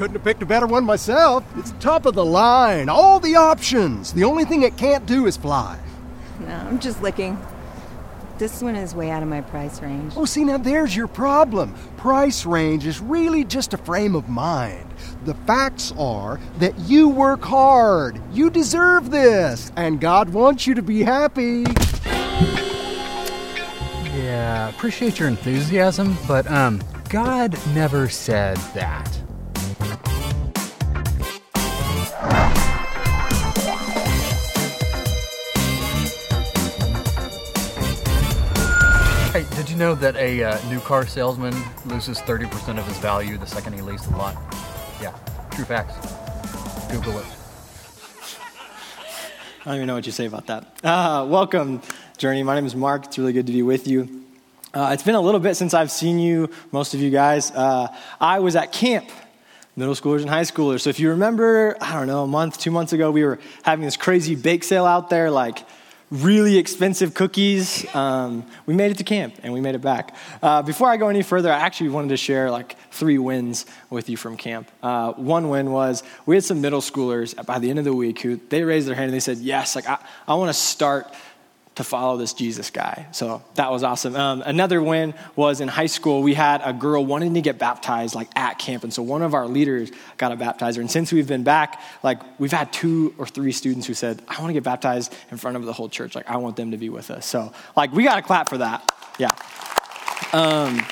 couldn't have picked a better one myself. It's top of the line, all the options. The only thing it can't do is fly. No, I'm just looking. This one is way out of my price range. Oh, see, now there's your problem. Price range is really just a frame of mind. The facts are that you work hard. You deserve this. And God wants you to be happy. Yeah, appreciate your enthusiasm, but um, God never said that. Know that a uh, new car salesman loses 30% of his value the second he leaves the lot? Yeah, true facts. Google it. I don't even know what you say about that. Uh, welcome, Journey. My name is Mark. It's really good to be with you. Uh, it's been a little bit since I've seen you, most of you guys. Uh, I was at camp, middle schoolers and high schoolers. So if you remember, I don't know, a month, two months ago, we were having this crazy bake sale out there, like really expensive cookies. Um, we made it to camp and we made it back. Uh, before I go any further, I actually wanted to share like three wins with you from camp. Uh, one win was we had some middle schoolers by the end of the week who they raised their hand and they said, "Yes, like I, I want to start." To follow this Jesus guy. So that was awesome. Um, another win was in high school. We had a girl wanting to get baptized like at camp. And so one of our leaders got a baptizer. And since we've been back, like we've had two or three students who said, I want to get baptized in front of the whole church. Like I want them to be with us. So like we got to clap for that. Yeah. Um,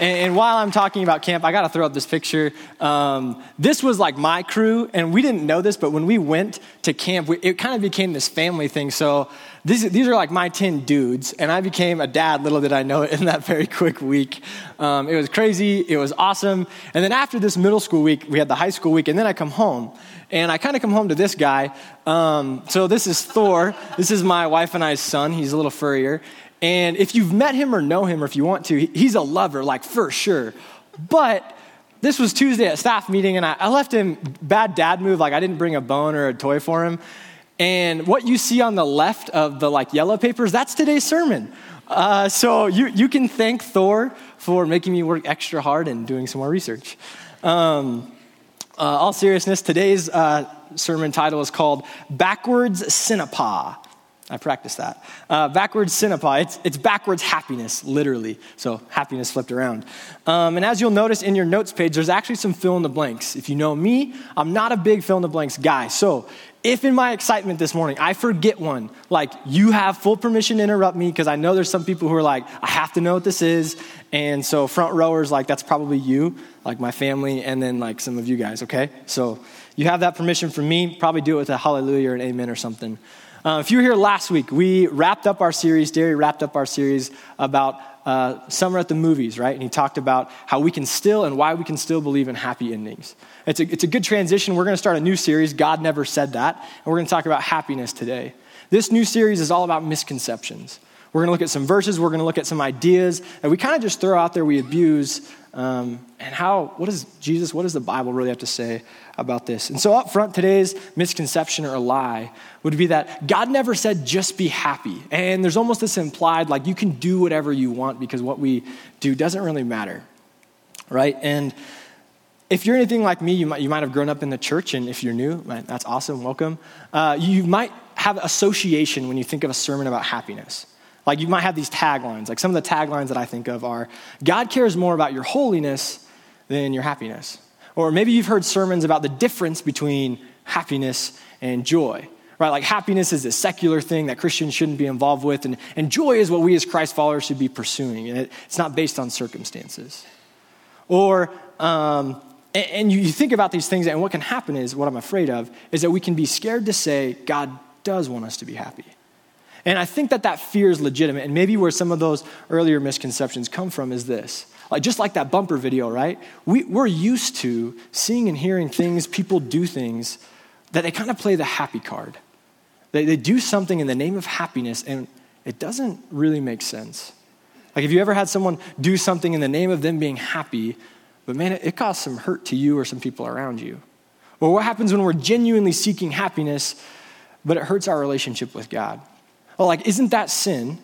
and, and, while I'm talking about camp, I got to throw up this picture. Um, this was like my crew, and we didn't know this, but when we went to camp, we, it kind of became this family thing. So these, these are like my 10 dudes, and I became a dad, little did I know it, in that very quick week. Um, it was crazy, it was awesome. And then after this middle school week, we had the high school week, and then I come home. And I kind of come home to this guy. Um, so this is Thor. This is my wife and I's son. He's a little furrier. And if you've met him or know him, or if you want to, he's a lover, like for sure. But this was Tuesday at staff meeting, and I, I left him bad dad move, like I didn't bring a bone or a toy for him. And what you see on the left of the like yellow papers, that's today's sermon. Uh, so you, you can thank Thor for making me work extra hard and doing some more research. Um, uh, all seriousness, today's uh, sermon title is called Backwards Cinepah. I practiced that. Uh, backwards Cinepah, it's, it's backwards happiness, literally. So happiness flipped around. Um, and as you'll notice in your notes page, there's actually some fill in the blanks. If you know me, I'm not a big fill in the blanks guy. So if in my excitement this morning I forget one, like you have full permission to interrupt me because I know there's some people who are like, I have to know what this is. And so front rowers, like that's probably you, like my family, and then like some of you guys, okay? So you have that permission from me. Probably do it with a hallelujah or an amen or something. Uh, if you were here last week, we wrapped up our series, Derry wrapped up our series about uh, summer at the movies, right? And he talked about how we can still and why we can still believe in happy endings. It's a, it's a good transition. We're going to start a new series, God Never Said That, and we're going to talk about happiness today. This new series is all about misconceptions. We're going to look at some verses, we're going to look at some ideas that we kind of just throw out there, we abuse, um, and how, what does Jesus, what does the Bible really have to say about this? And so, up front, today's misconception or lie would be that God never said just be happy. And there's almost this implied, like you can do whatever you want because what we do doesn't really matter, right? And if you're anything like me, you might, you might have grown up in the church, and if you're new, that's awesome, welcome. Uh, you might have association when you think of a sermon about happiness. Like you might have these taglines. Like some of the taglines that I think of are God cares more about your holiness than your happiness. Or maybe you've heard sermons about the difference between happiness and joy. Right? Like happiness is a secular thing that Christians shouldn't be involved with, and, and joy is what we as Christ followers should be pursuing. And it, it's not based on circumstances. Or, um, and, and you think about these things, and what can happen is, what I'm afraid of, is that we can be scared to say, God does want us to be happy. And I think that that fear is legitimate. And maybe where some of those earlier misconceptions come from is this. Like, just like that bumper video, right? We, we're used to seeing and hearing things, people do things that they kind of play the happy card. They, they do something in the name of happiness, and it doesn't really make sense. Like, have you ever had someone do something in the name of them being happy, but man, it, it caused some hurt to you or some people around you? Well, what happens when we're genuinely seeking happiness, but it hurts our relationship with God? Well, like, isn't that sin?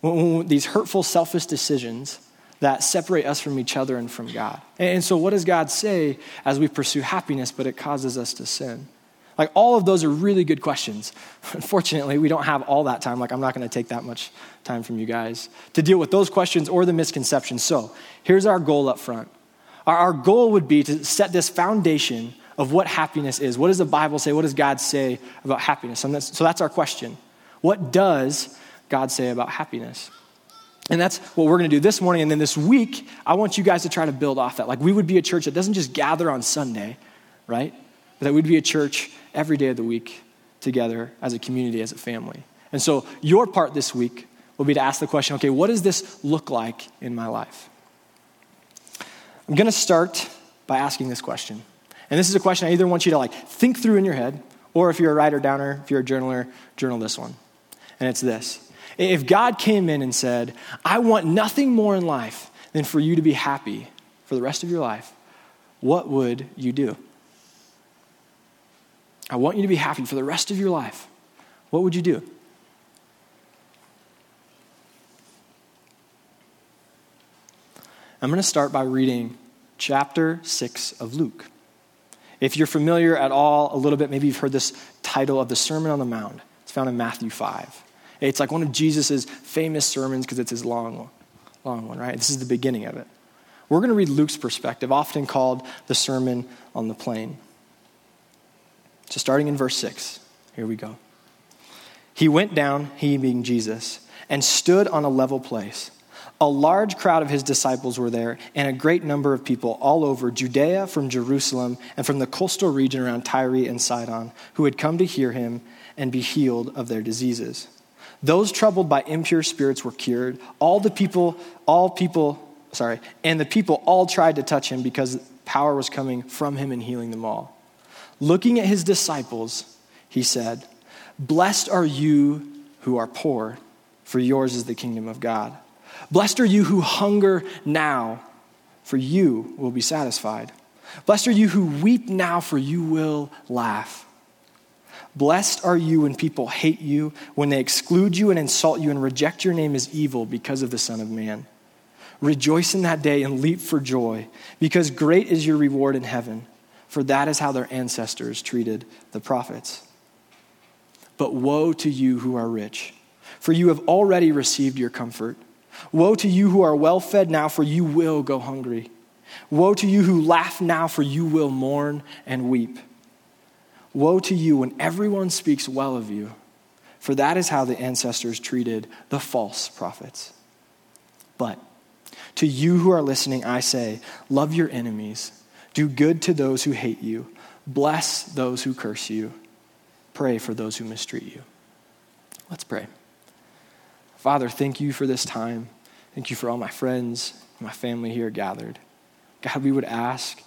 When, when these hurtful, selfish decisions that separate us from each other and from God. And so, what does God say as we pursue happiness, but it causes us to sin? Like, all of those are really good questions. Unfortunately, we don't have all that time. Like, I'm not going to take that much time from you guys to deal with those questions or the misconceptions. So, here's our goal up front. Our, our goal would be to set this foundation of what happiness is. What does the Bible say? What does God say about happiness? And so, that's our question. What does God say about happiness? And that's what we're going to do this morning. And then this week, I want you guys to try to build off that. Like, we would be a church that doesn't just gather on Sunday, right? But that we'd be a church every day of the week together as a community, as a family. And so, your part this week will be to ask the question okay, what does this look like in my life? I'm going to start by asking this question. And this is a question I either want you to like think through in your head, or if you're a writer downer, if you're a journaler, journal this one. And it's this if God came in and said, I want nothing more in life than for you to be happy for the rest of your life, what would you do? I want you to be happy for the rest of your life. What would you do? I'm going to start by reading chapter 6 of Luke. If you're familiar at all, a little bit, maybe you've heard this title of the Sermon on the Mount. It's found in Matthew 5. It's like one of Jesus' famous sermons because it's his long, long one, right? This is the beginning of it. We're going to read Luke's perspective, often called the Sermon on the Plain. So, starting in verse 6, here we go. He went down, he being Jesus, and stood on a level place. A large crowd of his disciples were there, and a great number of people all over Judea, from Jerusalem, and from the coastal region around Tyre and Sidon, who had come to hear him and be healed of their diseases. Those troubled by impure spirits were cured. All the people, all people, sorry, and the people all tried to touch him because power was coming from him and healing them all. Looking at his disciples, he said, Blessed are you who are poor, for yours is the kingdom of God. Blessed are you who hunger now, for you will be satisfied. Blessed are you who weep now, for you will laugh. Blessed are you when people hate you, when they exclude you and insult you and reject your name as evil because of the Son of Man. Rejoice in that day and leap for joy, because great is your reward in heaven, for that is how their ancestors treated the prophets. But woe to you who are rich, for you have already received your comfort. Woe to you who are well fed now, for you will go hungry. Woe to you who laugh now, for you will mourn and weep. Woe to you when everyone speaks well of you, for that is how the ancestors treated the false prophets. But to you who are listening, I say, love your enemies, do good to those who hate you, bless those who curse you, pray for those who mistreat you. Let's pray. Father, thank you for this time. Thank you for all my friends, my family here gathered. God, we would ask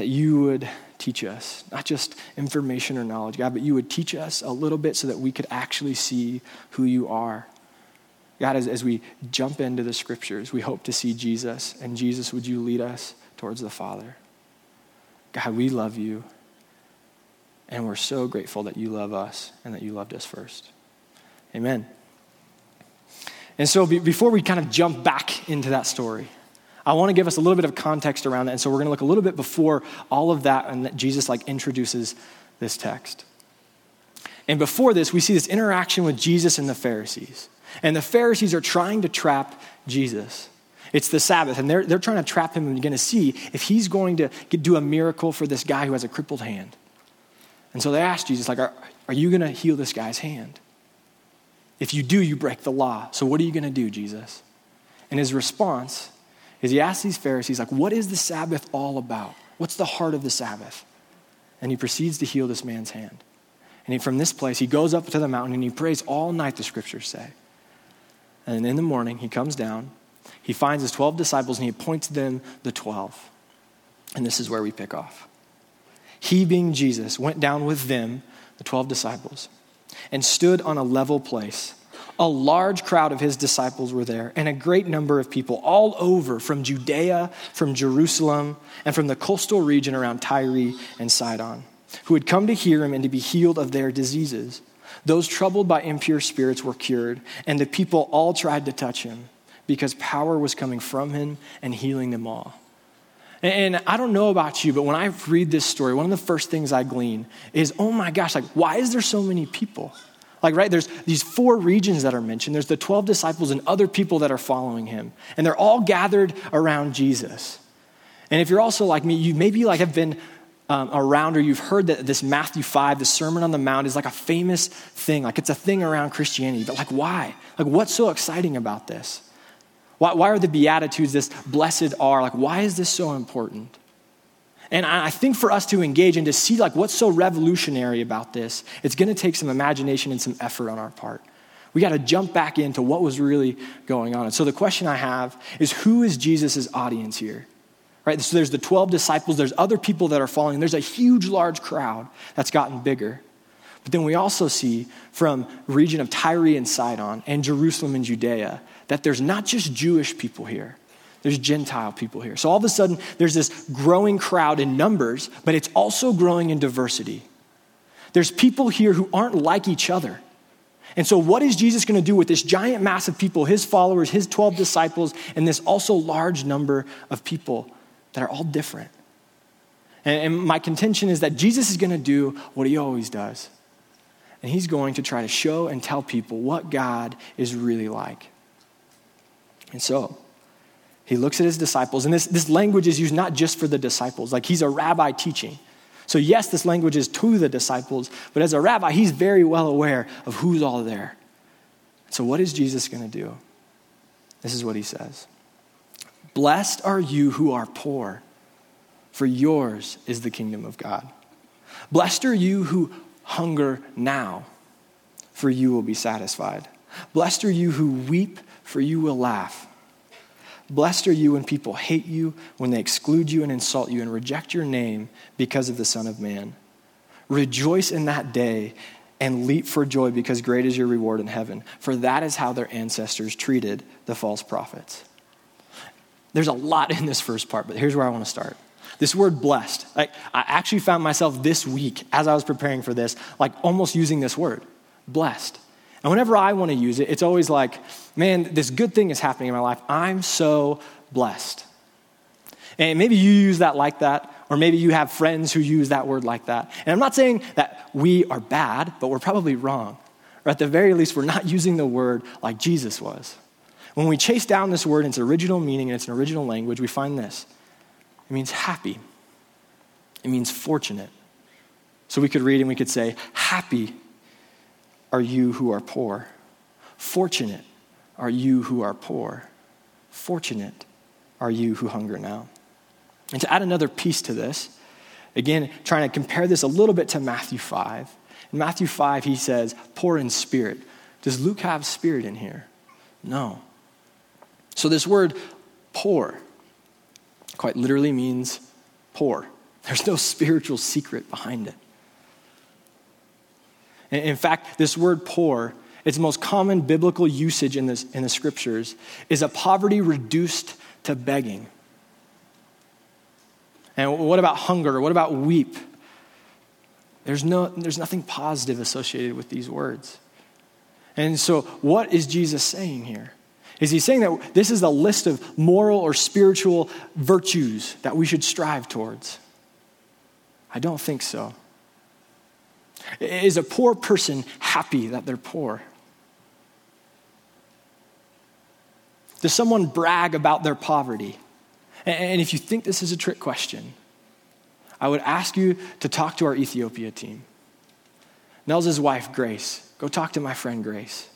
that you would teach us, not just information or knowledge, God, but you would teach us a little bit so that we could actually see who you are. God, as, as we jump into the scriptures, we hope to see Jesus. And Jesus, would you lead us towards the Father? God, we love you. And we're so grateful that you love us and that you loved us first. Amen. And so, be, before we kind of jump back into that story, I want to give us a little bit of context around that. And so we're going to look a little bit before all of that and that Jesus like introduces this text. And before this, we see this interaction with Jesus and the Pharisees. And the Pharisees are trying to trap Jesus. It's the Sabbath, and they're, they're trying to trap him and you're going to see if he's going to get, do a miracle for this guy who has a crippled hand. And so they ask Jesus, like, are, are you going to heal this guy's hand? If you do, you break the law. So what are you going to do, Jesus? And his response is he asks these Pharisees, like, what is the Sabbath all about? What's the heart of the Sabbath? And he proceeds to heal this man's hand. And he, from this place, he goes up to the mountain and he prays all night, the scriptures say. And in the morning, he comes down, he finds his 12 disciples, and he appoints them the 12. And this is where we pick off. He, being Jesus, went down with them, the 12 disciples, and stood on a level place a large crowd of his disciples were there, and a great number of people all over from Judea, from Jerusalem, and from the coastal region around Tyre and Sidon, who had come to hear him and to be healed of their diseases. Those troubled by impure spirits were cured, and the people all tried to touch him because power was coming from him and healing them all. And I don't know about you, but when I read this story, one of the first things I glean is, oh my gosh, like, why is there so many people? Like, right, there's these four regions that are mentioned. There's the 12 disciples and other people that are following him. And they're all gathered around Jesus. And if you're also like me, you maybe like have been um, around or you've heard that this Matthew 5, the Sermon on the Mount, is like a famous thing. Like it's a thing around Christianity. But like, why? Like, what's so exciting about this? Why, why are the Beatitudes this blessed are? Like, why is this so important? And I think for us to engage and to see like what's so revolutionary about this, it's going to take some imagination and some effort on our part. We got to jump back into what was really going on. And so the question I have is who is Jesus' audience here? Right? So there's the 12 disciples, there's other people that are following. There's a huge large crowd that's gotten bigger. But then we also see from region of Tyre and Sidon and Jerusalem and Judea that there's not just Jewish people here. There's Gentile people here. So all of a sudden, there's this growing crowd in numbers, but it's also growing in diversity. There's people here who aren't like each other. And so, what is Jesus going to do with this giant mass of people, his followers, his 12 disciples, and this also large number of people that are all different? And, my contention is that Jesus is going to do what he always does. And he's going to try to show and tell people what God is really like. And so, he looks at his disciples, and this, this language is used not just for the disciples, like he's a rabbi teaching. So, yes, this language is to the disciples, but as a rabbi, he's very well aware of who's all there. So, what is Jesus going to do? This is what he says Blessed are you who are poor, for yours is the kingdom of God. Blessed are you who hunger now, for you will be satisfied. Blessed are you who weep, for you will laugh. Blessed are you when people hate you, when they exclude you and insult you and reject your name because of the Son of Man. Rejoice in that day and leap for joy because great is your reward in heaven, for that is how their ancestors treated the false prophets. There's a lot in this first part, but here's where I want to start. This word blessed, like, I actually found myself this week as I was preparing for this, like almost using this word, blessed. And whenever I want to use it, it's always like, man, this good thing is happening in my life. I'm so blessed. And maybe you use that like that, or maybe you have friends who use that word like that. And I'm not saying that we are bad, but we're probably wrong. Or at the very least, we're not using the word like Jesus was. When we chase down this word in its original meaning and its original language, we find this it means happy, it means fortunate. So we could read and we could say, Happy are you who are poor. Fortunate are you who are poor. Fortunate are you who hunger now. And to add another piece to this, again, trying to compare this a little bit to Matthew 5. In Matthew 5, he says, poor in spirit. Does Luke have spirit in here? No. So this word poor quite literally means poor. There's no spiritual secret behind it. In fact, this word poor, its most common biblical usage in, this, in the scriptures, is a poverty reduced to begging. And what about hunger? What about weep? There's, no, there's nothing positive associated with these words. And so, what is Jesus saying here? Is he saying that this is a list of moral or spiritual virtues that we should strive towards? I don't think so. Is a poor person happy that they're poor? Does someone brag about their poverty? And if you think this is a trick question, I would ask you to talk to our Ethiopia team. Nels' wife, Grace. Go talk to my friend Grace.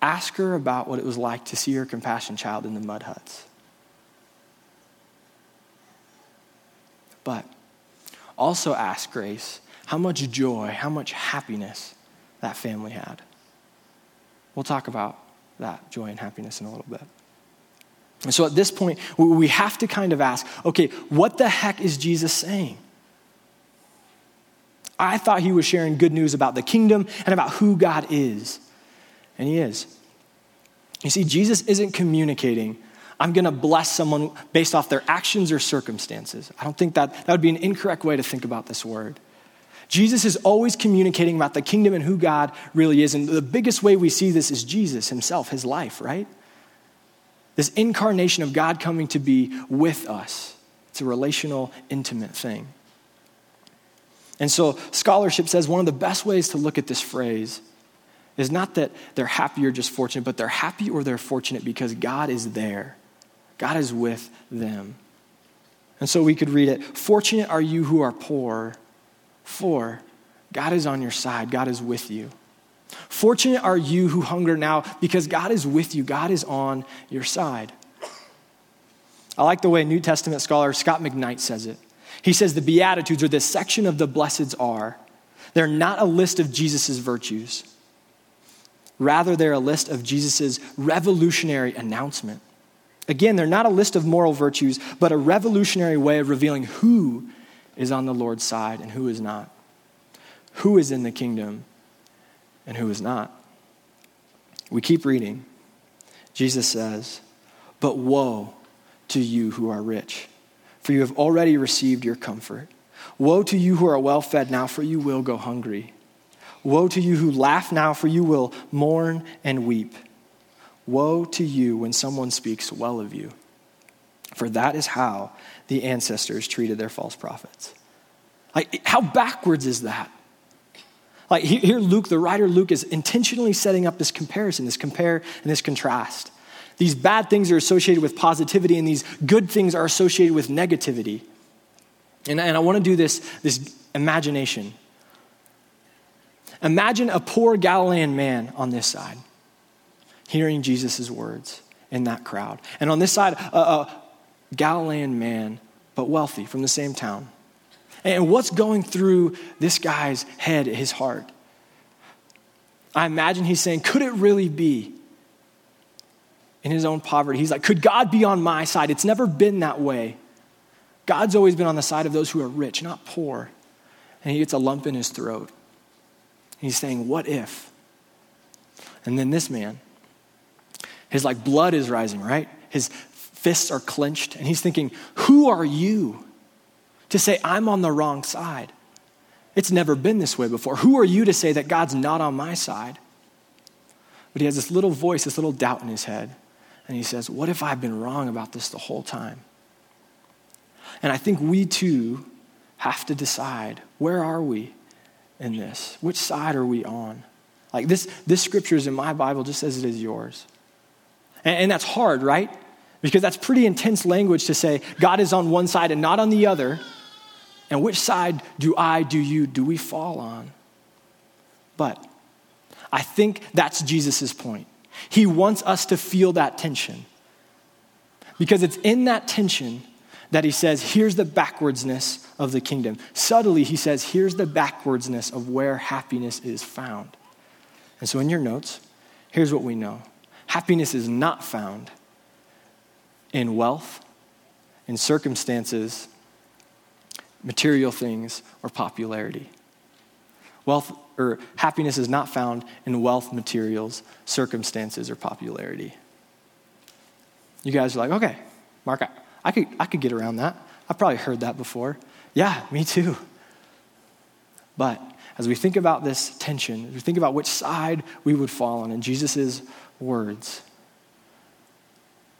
Ask her about what it was like to see her compassion child in the mud huts. But also ask Grace how much joy, how much happiness that family had. We'll talk about that joy and happiness in a little bit. And so at this point, we have to kind of ask okay, what the heck is Jesus saying? I thought he was sharing good news about the kingdom and about who God is. And he is. You see, Jesus isn't communicating, I'm going to bless someone based off their actions or circumstances. I don't think that that would be an incorrect way to think about this word. Jesus is always communicating about the kingdom and who God really is. And the biggest way we see this is Jesus himself, his life, right? This incarnation of God coming to be with us. It's a relational, intimate thing. And so, scholarship says one of the best ways to look at this phrase is not that they're happy or just fortunate, but they're happy or they're fortunate because God is there. God is with them. And so we could read it Fortunate are you who are poor, for God is on your side, God is with you. Fortunate are you who hunger now because God is with you, God is on your side. I like the way New Testament scholar Scot McKnight says it. He says the Beatitudes, or this section of the blesseds, are they're not a list of Jesus' virtues. Rather, they're a list of Jesus' revolutionary announcement. Again, they're not a list of moral virtues, but a revolutionary way of revealing who is on the Lord's side and who is not, who is in the kingdom and who is not. We keep reading. Jesus says, But woe to you who are rich, for you have already received your comfort. Woe to you who are well fed now, for you will go hungry. Woe to you who laugh now, for you will mourn and weep. Woe to you when someone speaks well of you, for that is how the ancestors treated their false prophets. Like, how backwards is that? Like, here, Luke, the writer Luke, is intentionally setting up this comparison, this compare and this contrast. These bad things are associated with positivity, and these good things are associated with negativity. And, and I want to do this, this imagination. Imagine a poor Galilean man on this side, hearing Jesus' words in that crowd. And on this side, a, a Galilean man, but wealthy from the same town. And what's going through this guy's head, his heart? I imagine he's saying, Could it really be in his own poverty. He's like, Could God be on my side? It's never been that way. God's always been on the side of those who are rich, not poor. And he gets a lump in his throat. He's saying, What if? And then this man, his like blood is rising, right? His fists are clenched, and he's thinking, Who are you to say I'm on the wrong side? It's never been this way before. Who are you to say that God's not on my side? But he has this little voice, this little doubt in his head. And he says, What if I've been wrong about this the whole time? And I think we too have to decide where are we in this? Which side are we on? Like this, this scripture is in my Bible just as it is yours. And, and that's hard, right? Because that's pretty intense language to say God is on one side and not on the other. And which side do I, do you, do we fall on? But I think that's Jesus' point. He wants us to feel that tension. Because it's in that tension that he says, here's the backwardsness of the kingdom. Subtly, he says, here's the backwardsness of where happiness is found. And so, in your notes, here's what we know happiness is not found in wealth, in circumstances, material things, or popularity. Wealth or happiness is not found in wealth, materials, circumstances, or popularity. You guys are like, okay, Mark, I, I, could, I could get around that. I've probably heard that before. Yeah, me too. But as we think about this tension, as we think about which side we would fall on in Jesus' words,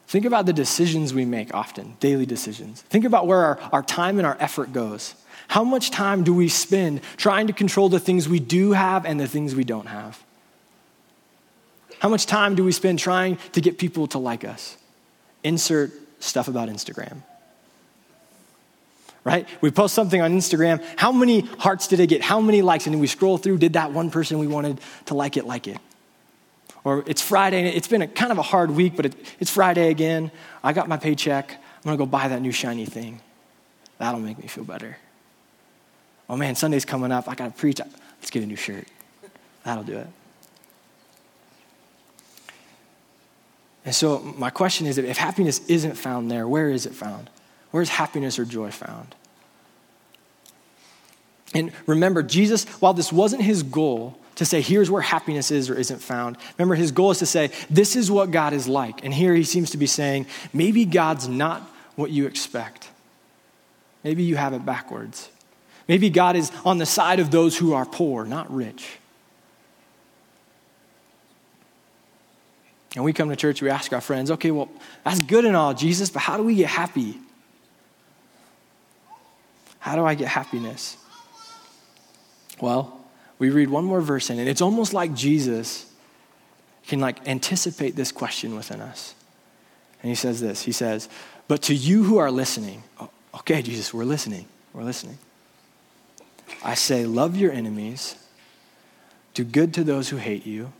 think about the decisions we make often, daily decisions. Think about where our, our time and our effort goes. How much time do we spend trying to control the things we do have and the things we don't have? How much time do we spend trying to get people to like us? Insert stuff about Instagram. Right? We post something on Instagram. How many hearts did it get? How many likes? And then we scroll through, did that one person we wanted to like it like it? Or it's Friday, and it's been a, kind of a hard week, but it, it's Friday again. I got my paycheck. I'm going to go buy that new shiny thing. That'll make me feel better oh man, Sunday's coming up. I got to preach. Let's get a new shirt. That'll do it. And so, my question is if happiness isn't found there, where is it found? Where's happiness or joy found? And remember, Jesus, while this wasn't his goal to say, here's where happiness is or isn't found, remember, his goal is to say, this is what God is like. And here he seems to be saying, maybe God's not what you expect. Maybe you have it backwards. Maybe God is on the side of those who are poor, not rich. And we come to church, we ask our friends, okay, well, that's good and all, Jesus, but how do we get happy? How do I get happiness? Well, we read one more verse in, and it's almost like Jesus can like anticipate this question within us. And he says this. He says, "But to you who are listening, oh, okay, Jesus, we're listening. We're listening. I say, love your enemies, do good to those who hate you,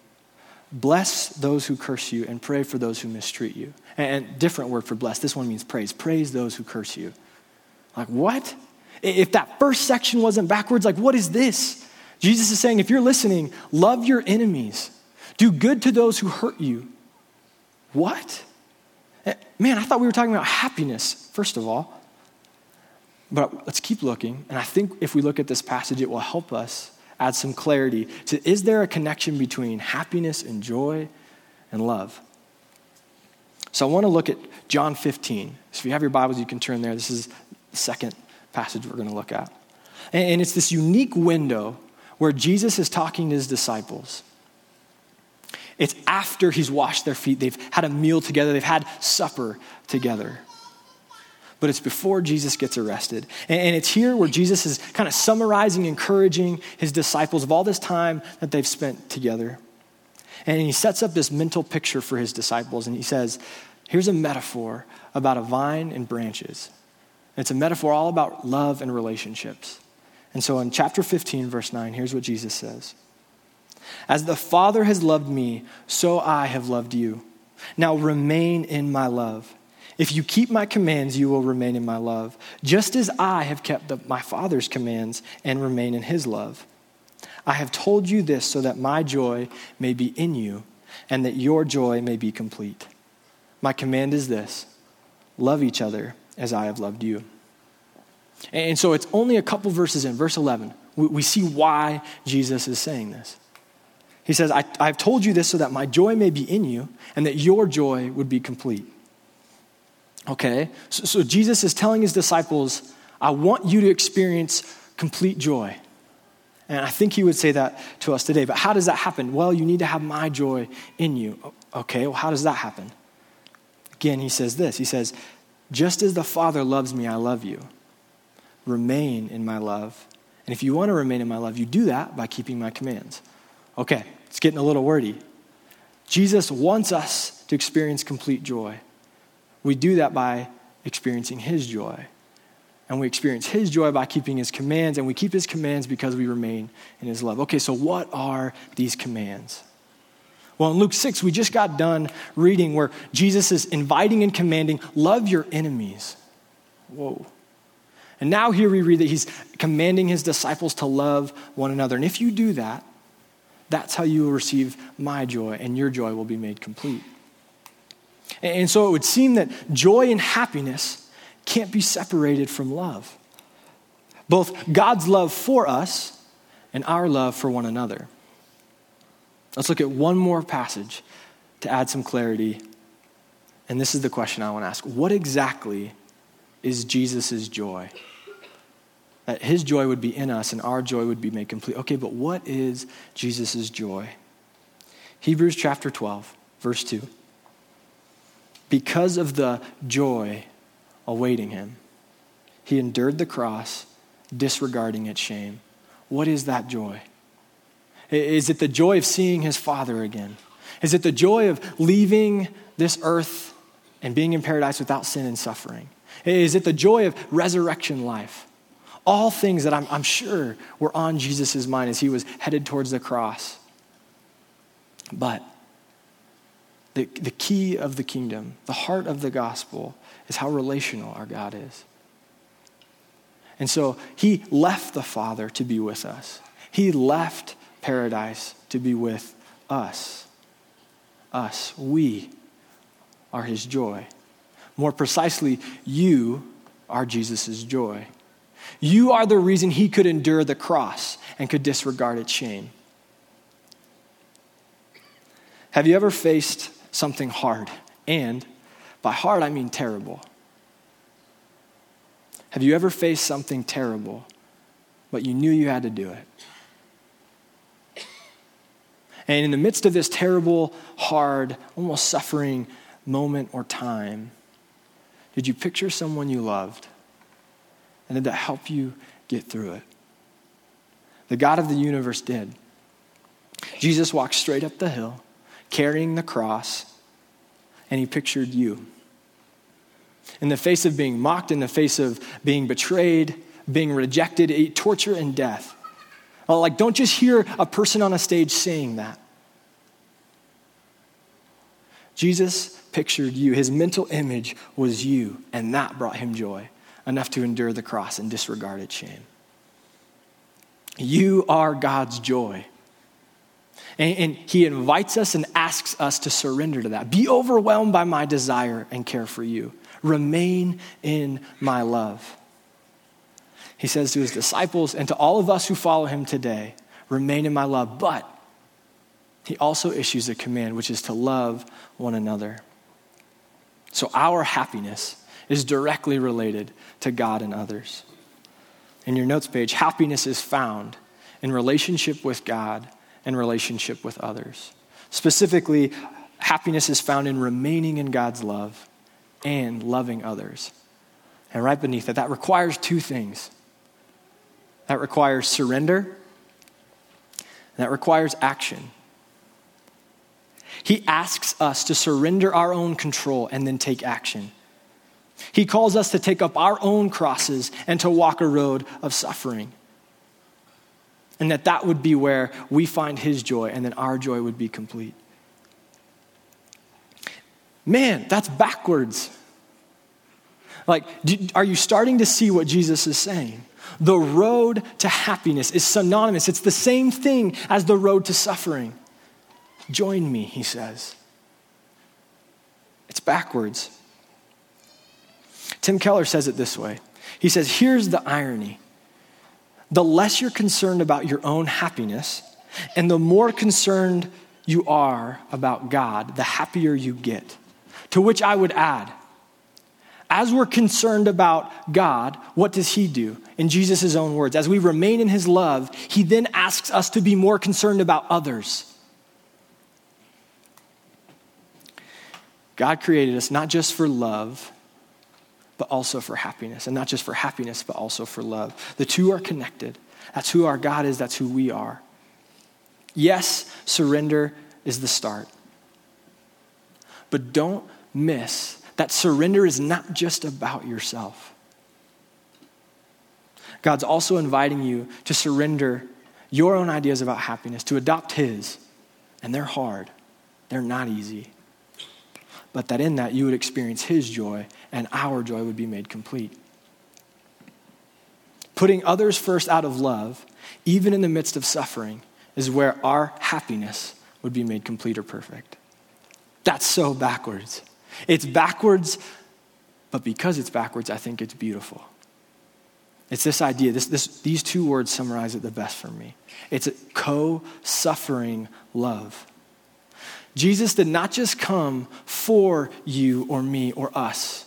bless those who curse you, and pray for those who mistreat you." And, and different word for bless. This one means praise. Praise those who curse you. Like what? If that first section wasn't backwards, like what is this? Jesus is saying, if you're listening, love your enemies, do good to those who hurt you. What? Eh, man, I thought we were talking about happiness, first of all. But let's keep looking. And I think if we look at this passage, it will help us add some clarity to is there a connection between happiness and joy and love? So I want to look at John 15. So if you have your Bibles, you can turn there. This is the second passage we're going to look at. And it's this unique window where Jesus is talking to his disciples. It's after he's washed their feet, they've had a meal together, they've had supper together. But it's before Jesus gets arrested. And it's here where Jesus is kind of summarizing, encouraging his disciples of all this time that they've spent together. And he sets up this mental picture for his disciples, and he says, Here's a metaphor about a vine and branches. It's a metaphor all about love and relationships. And so in chapter 15, verse 9, here's what Jesus says As the Father has loved me, so I have loved you. Now remain in my love. If you keep my commands, you will remain in my love, just as I have kept the, my Father's commands and remain in his love. I have told you this so that my joy may be in you and that your joy may be complete. My command is this love each other as I have loved you. And so it's only a couple verses in, verse 11, we, see why Jesus is saying this. He says, I, I've told you this so that my joy may be in you and that your joy would be complete. Okay, so, so Jesus is telling his disciples, I want you to experience complete joy. And I think he would say that to us today. But how does that happen? Well, you need to have my joy in you. Okay, well, how does that happen? Again, he says this He says, just as the Father loves me, I love you. Remain in my love. And if you want to remain in my love, you do that by keeping my commands. Okay, it's getting a little wordy. Jesus wants us to experience complete joy. We do that by experiencing his joy. And we experience his joy by keeping his commands, and we keep his commands because we remain in his love. Okay, so what are these commands? Well, in Luke 6, we just got done reading where Jesus is inviting and commanding, love your enemies. Whoa. And now here we read that he's commanding his disciples to love one another. And if you do that, that's how you will receive my joy, and your joy will be made complete. And so it would seem that joy and happiness can't be separated from love. Both God's love for us and our love for one another. Let's look at one more passage to add some clarity. And this is the question I want to ask What exactly is Jesus' joy? That his joy would be in us and our joy would be made complete. Okay, but what is Jesus' joy? Hebrews chapter 12, verse 2. Because of the joy awaiting him, he endured the cross, disregarding its shame. What is that joy? Is it the joy of seeing his father again? Is it the joy of leaving this earth and being in paradise without sin and suffering? Is it the joy of resurrection life? All things that I'm, I'm sure were on Jesus' mind as he was headed towards the cross. But the, the key of the kingdom, the heart of the gospel, is how relational our God is. And so he left the Father to be with us. He left paradise to be with us. Us. We are his joy. More precisely, you are Jesus' joy. You are the reason he could endure the cross and could disregard its shame. Have you ever faced something hard? And by hard, I mean terrible. Have you ever faced something terrible, but you knew you had to do it? And in the midst of this terrible, hard, almost suffering moment or time, did you picture someone you loved? And did that help you get through it? The God of the universe did. Jesus walked straight up the hill, carrying the cross, and he pictured you. In the face of being mocked, in the face of being betrayed, being rejected, torture, and death. Like, don't just hear a person on a stage saying that. Jesus pictured you. His mental image was you, and that brought him joy enough to endure the cross and disregard its shame. You are God's joy. And, and, he invites us and asks us to surrender to that. Be overwhelmed by my desire and care for you. Remain in my love. He says to his disciples and to all of us who follow him today, remain in my love. But he also issues a command, which is to love one another. So our happiness is directly related to God and others. In your notes page, happiness is found in relationship with God and relationship with others. Specifically, happiness is found in remaining in God's love and loving others. And right beneath that, that requires two things that requires surrender, that requires action. He asks us to surrender our own control and then take action. He calls us to take up our own crosses and to walk a road of suffering. And that that would be where we find his joy and then our joy would be complete. Man, that's backwards. Like, are you starting to see what Jesus is saying? The road to happiness is synonymous, it's the same thing as the road to suffering. Join me, he says. It's backwards. Tim Keller says it this way He says, Here's the irony the less you're concerned about your own happiness, and the more concerned you are about God, the happier you get. To which I would add, as we're concerned about God, what does He do? In Jesus' own words, as we remain in His love, He then asks us to be more concerned about others. God created us not just for love, but also for happiness. And not just for happiness, but also for love. The two are connected. That's who our God is, that's who we are. Yes, surrender is the start. But don't miss that surrender is not just about yourself. God's also inviting you to surrender your own ideas about happiness, to adopt His. And they're hard, they're not easy but that in that you would experience His joy and our joy would be made complete. Putting others first out of love, even in the midst of suffering, is where our happiness would be made complete or perfect. That's so backwards. It's backwards, but because it's backwards, I think it's beautiful. It's this idea, this, this, these two words summarize it the best for me. It's a co suffering love. Jesus did not just come for you or me or us,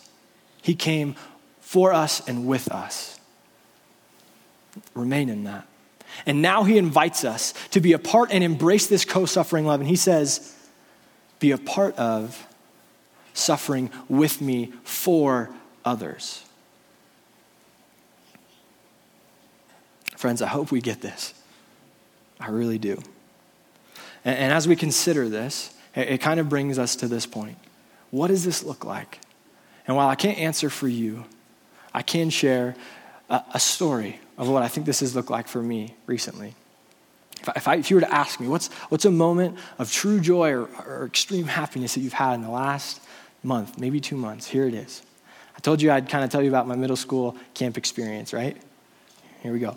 He came for us and with us. Remain in that. And now He invites us to be a part and embrace this co suffering love. And He says, Be a part of suffering with me for others. Friends, I hope we get this. I really do. And, and as we consider this, it, kind of brings us to this point. What does this look like? And while I can't answer for you, I can share a, a story of what I think this has looked like for me recently. If, I, if, I, if, you were to ask me, what's, what's a moment of true joy or, or extreme happiness that you've had in the last month, maybe two months? Here it is. I told you I'd kind of tell you about my middle school camp experience, right? Here we go.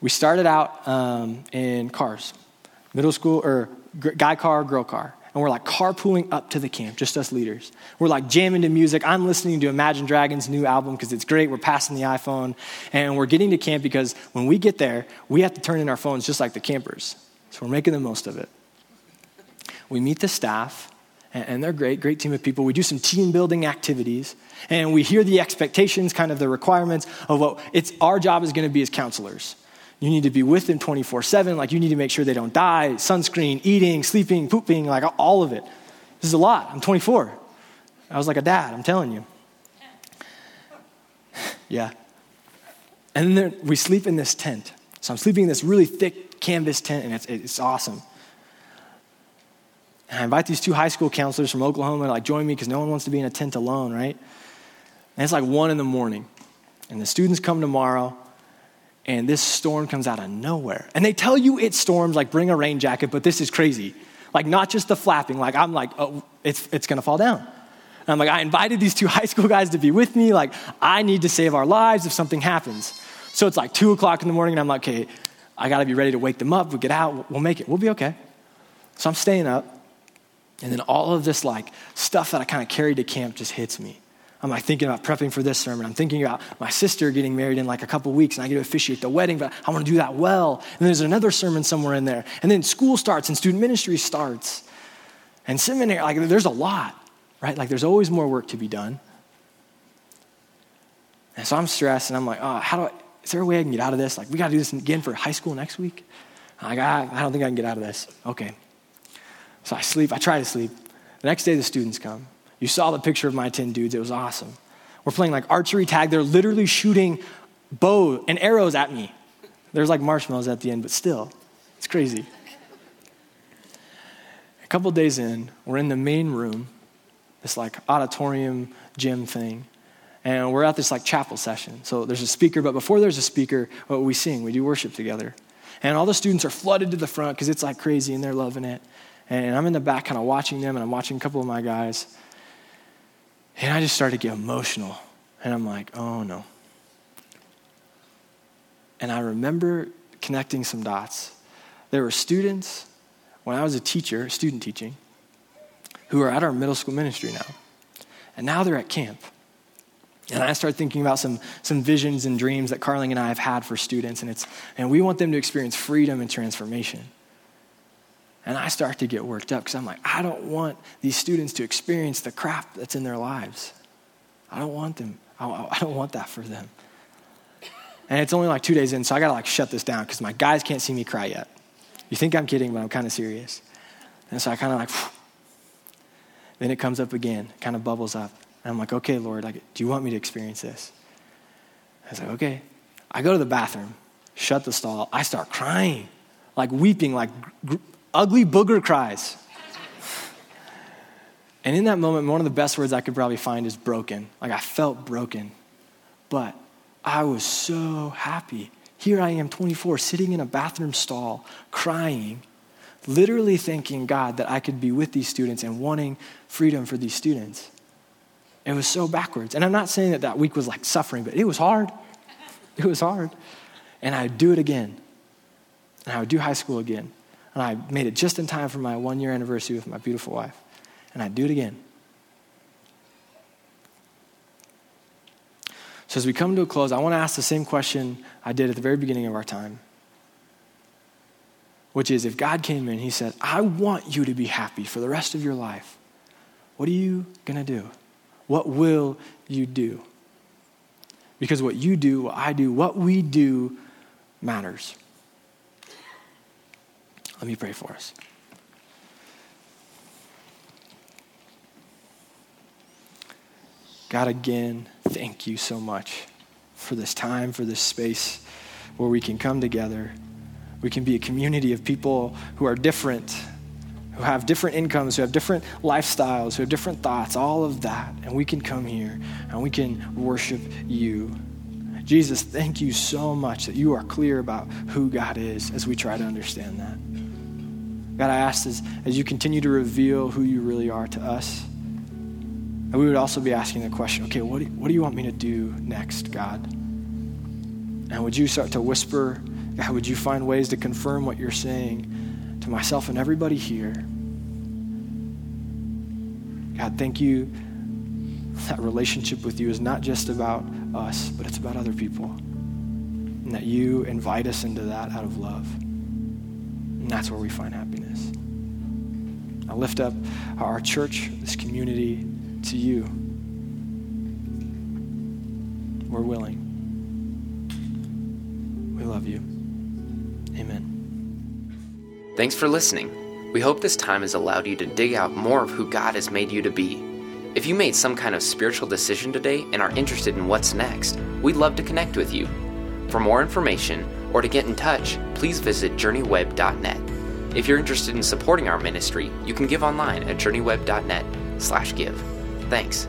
We started out um, in cars, middle school, or guy car, girl car. And we're like carpooling up to the camp, just us leaders. We're like jamming to music. I'm listening to Imagine Dragons' new album because it's great. We're passing the iPhone. And we're getting to camp because when we get there, we have to turn in our phones just like the campers. So we're making the most of it. We meet the staff, and they're great, great team of people. We do some team building activities, and we hear the expectations, kind of the requirements of what it's our job is going to be as counselors You need to be with them 24 7. Like, you need to make sure they don't die, sunscreen, eating, sleeping, pooping, like all of it. This is a lot. I'm 24. I was like a dad, I'm telling you. yeah. And then we sleep in this tent. So I'm sleeping in this really thick canvas tent, and it's, it's awesome. And I invite these two high school counselors from Oklahoma to like join me because no one wants to be in a tent alone, right? And it's like one in the morning. And the students come tomorrow, and this storm comes out of nowhere. And they tell you it storms, like bring a rain jacket, but this is crazy. Like not just the flapping, like I'm like, oh, it's, it's gonna fall down. And I'm like, I invited these two high school guys to be with me. Like, I need to save our lives if something happens. So it's like two o'clock in the morning, and I'm like, okay, I gotta be ready to wake them up. We'll get out, we'll make it, we'll be okay. So I'm staying up, and then all of this like stuff that I kind of carried to camp just hits me. I'm like thinking about prepping for this sermon. I'm thinking about my sister getting married in like a couple weeks and I get to officiate the wedding, but I want to do that well. And there's another sermon somewhere in there. And then school starts and student ministry starts. And seminary, like there's a lot, right? Like there's always more work to be done. And so I'm stressed and I'm like, oh, how do I, is there a way I can get out of this? Like, we got to do this again for high school next week? Like, I don't think I can get out of this. Okay. So I sleep, I try to sleep. The next day, the students come. You saw the picture of my 10 dudes, it was awesome. We're playing like archery tag. They're literally shooting bow and arrows at me. There's like marshmallows at the end, but still, it's crazy. A couple days in, we're in the main room, this like auditorium gym thing, and we're at this like chapel session. So there's a speaker, but before there's a speaker, what we sing, we do worship together. And all the students are flooded to the front because it's like crazy and they're loving it. And I'm in the back kind of watching them, and I'm watching a couple of my guys. And I just started to get emotional. And I'm like, oh no. And I remember connecting some dots. There were students, when I was a teacher, student teaching, who are at our middle school ministry now. And now they're at camp. And I started thinking about some, some visions and dreams that Carling and I have had for students, and, it's, and we want them to experience freedom and transformation. And I start to get worked up because I'm like, I don't want these students to experience the crap that's in their lives. I don't want them. I don't want that for them. And it's only like two days in, so I gotta like shut this down because my guys can't see me cry yet. You think I'm kidding, but I'm kind of serious. And so I kind of like, Phew. then it comes up again, kind of bubbles up. And I'm like, okay, Lord, like, do you want me to experience this? I was like, okay. I go to the bathroom, shut the stall. I start crying, like weeping, like ugly booger cries. And in that moment, one of the best words I could probably find is broken. Like I felt broken. But I was so happy. Here I am, 24, sitting in a bathroom stall, crying, literally thanking God that I could be with these students and wanting freedom for these students. It was so backwards. And I'm not saying that that week was like suffering, but it was hard. It was hard. And I'd do it again. And I would do high school again. And I made it just in time for my one year anniversary with my beautiful wife. And I'd do it again. So, as we come to a close, I want to ask the same question I did at the very beginning of our time, which is if God came in, He said, I want you to be happy for the rest of your life, what are you going to do? What will you do? Because what you do, what I do, what we do matters. Let me pray for us. God, again, thank you so much for this time, for this space where we can come together. We can be a community of people who are different, who have different incomes, who have different lifestyles, who have different thoughts, all of that. And we can come here and we can worship you. Jesus, thank you so much that you are clear about who God is as we try to understand that. God, I ask as, as you continue to reveal who you really are to us, and we would also be asking the question okay, what do, what do you want me to do next, God? And would you start to whisper, God, would you find ways to confirm what you're saying to myself and everybody here? God, thank you that relationship with you is not just about us, but it's about other people. And that you invite us into that out of love. And that's where we find happiness. I lift up our church, this community, to you. We're willing. We love you. Amen. Thanks for listening. We hope this time has allowed you to dig out more of who God has made you to be. If you made some kind of spiritual decision today and are interested in what's next, we'd love to connect with you. For more information or to get in touch, please visit journeyweb.net. If you're interested in supporting our ministry, you can give online at journeyweb.net/give. Thanks.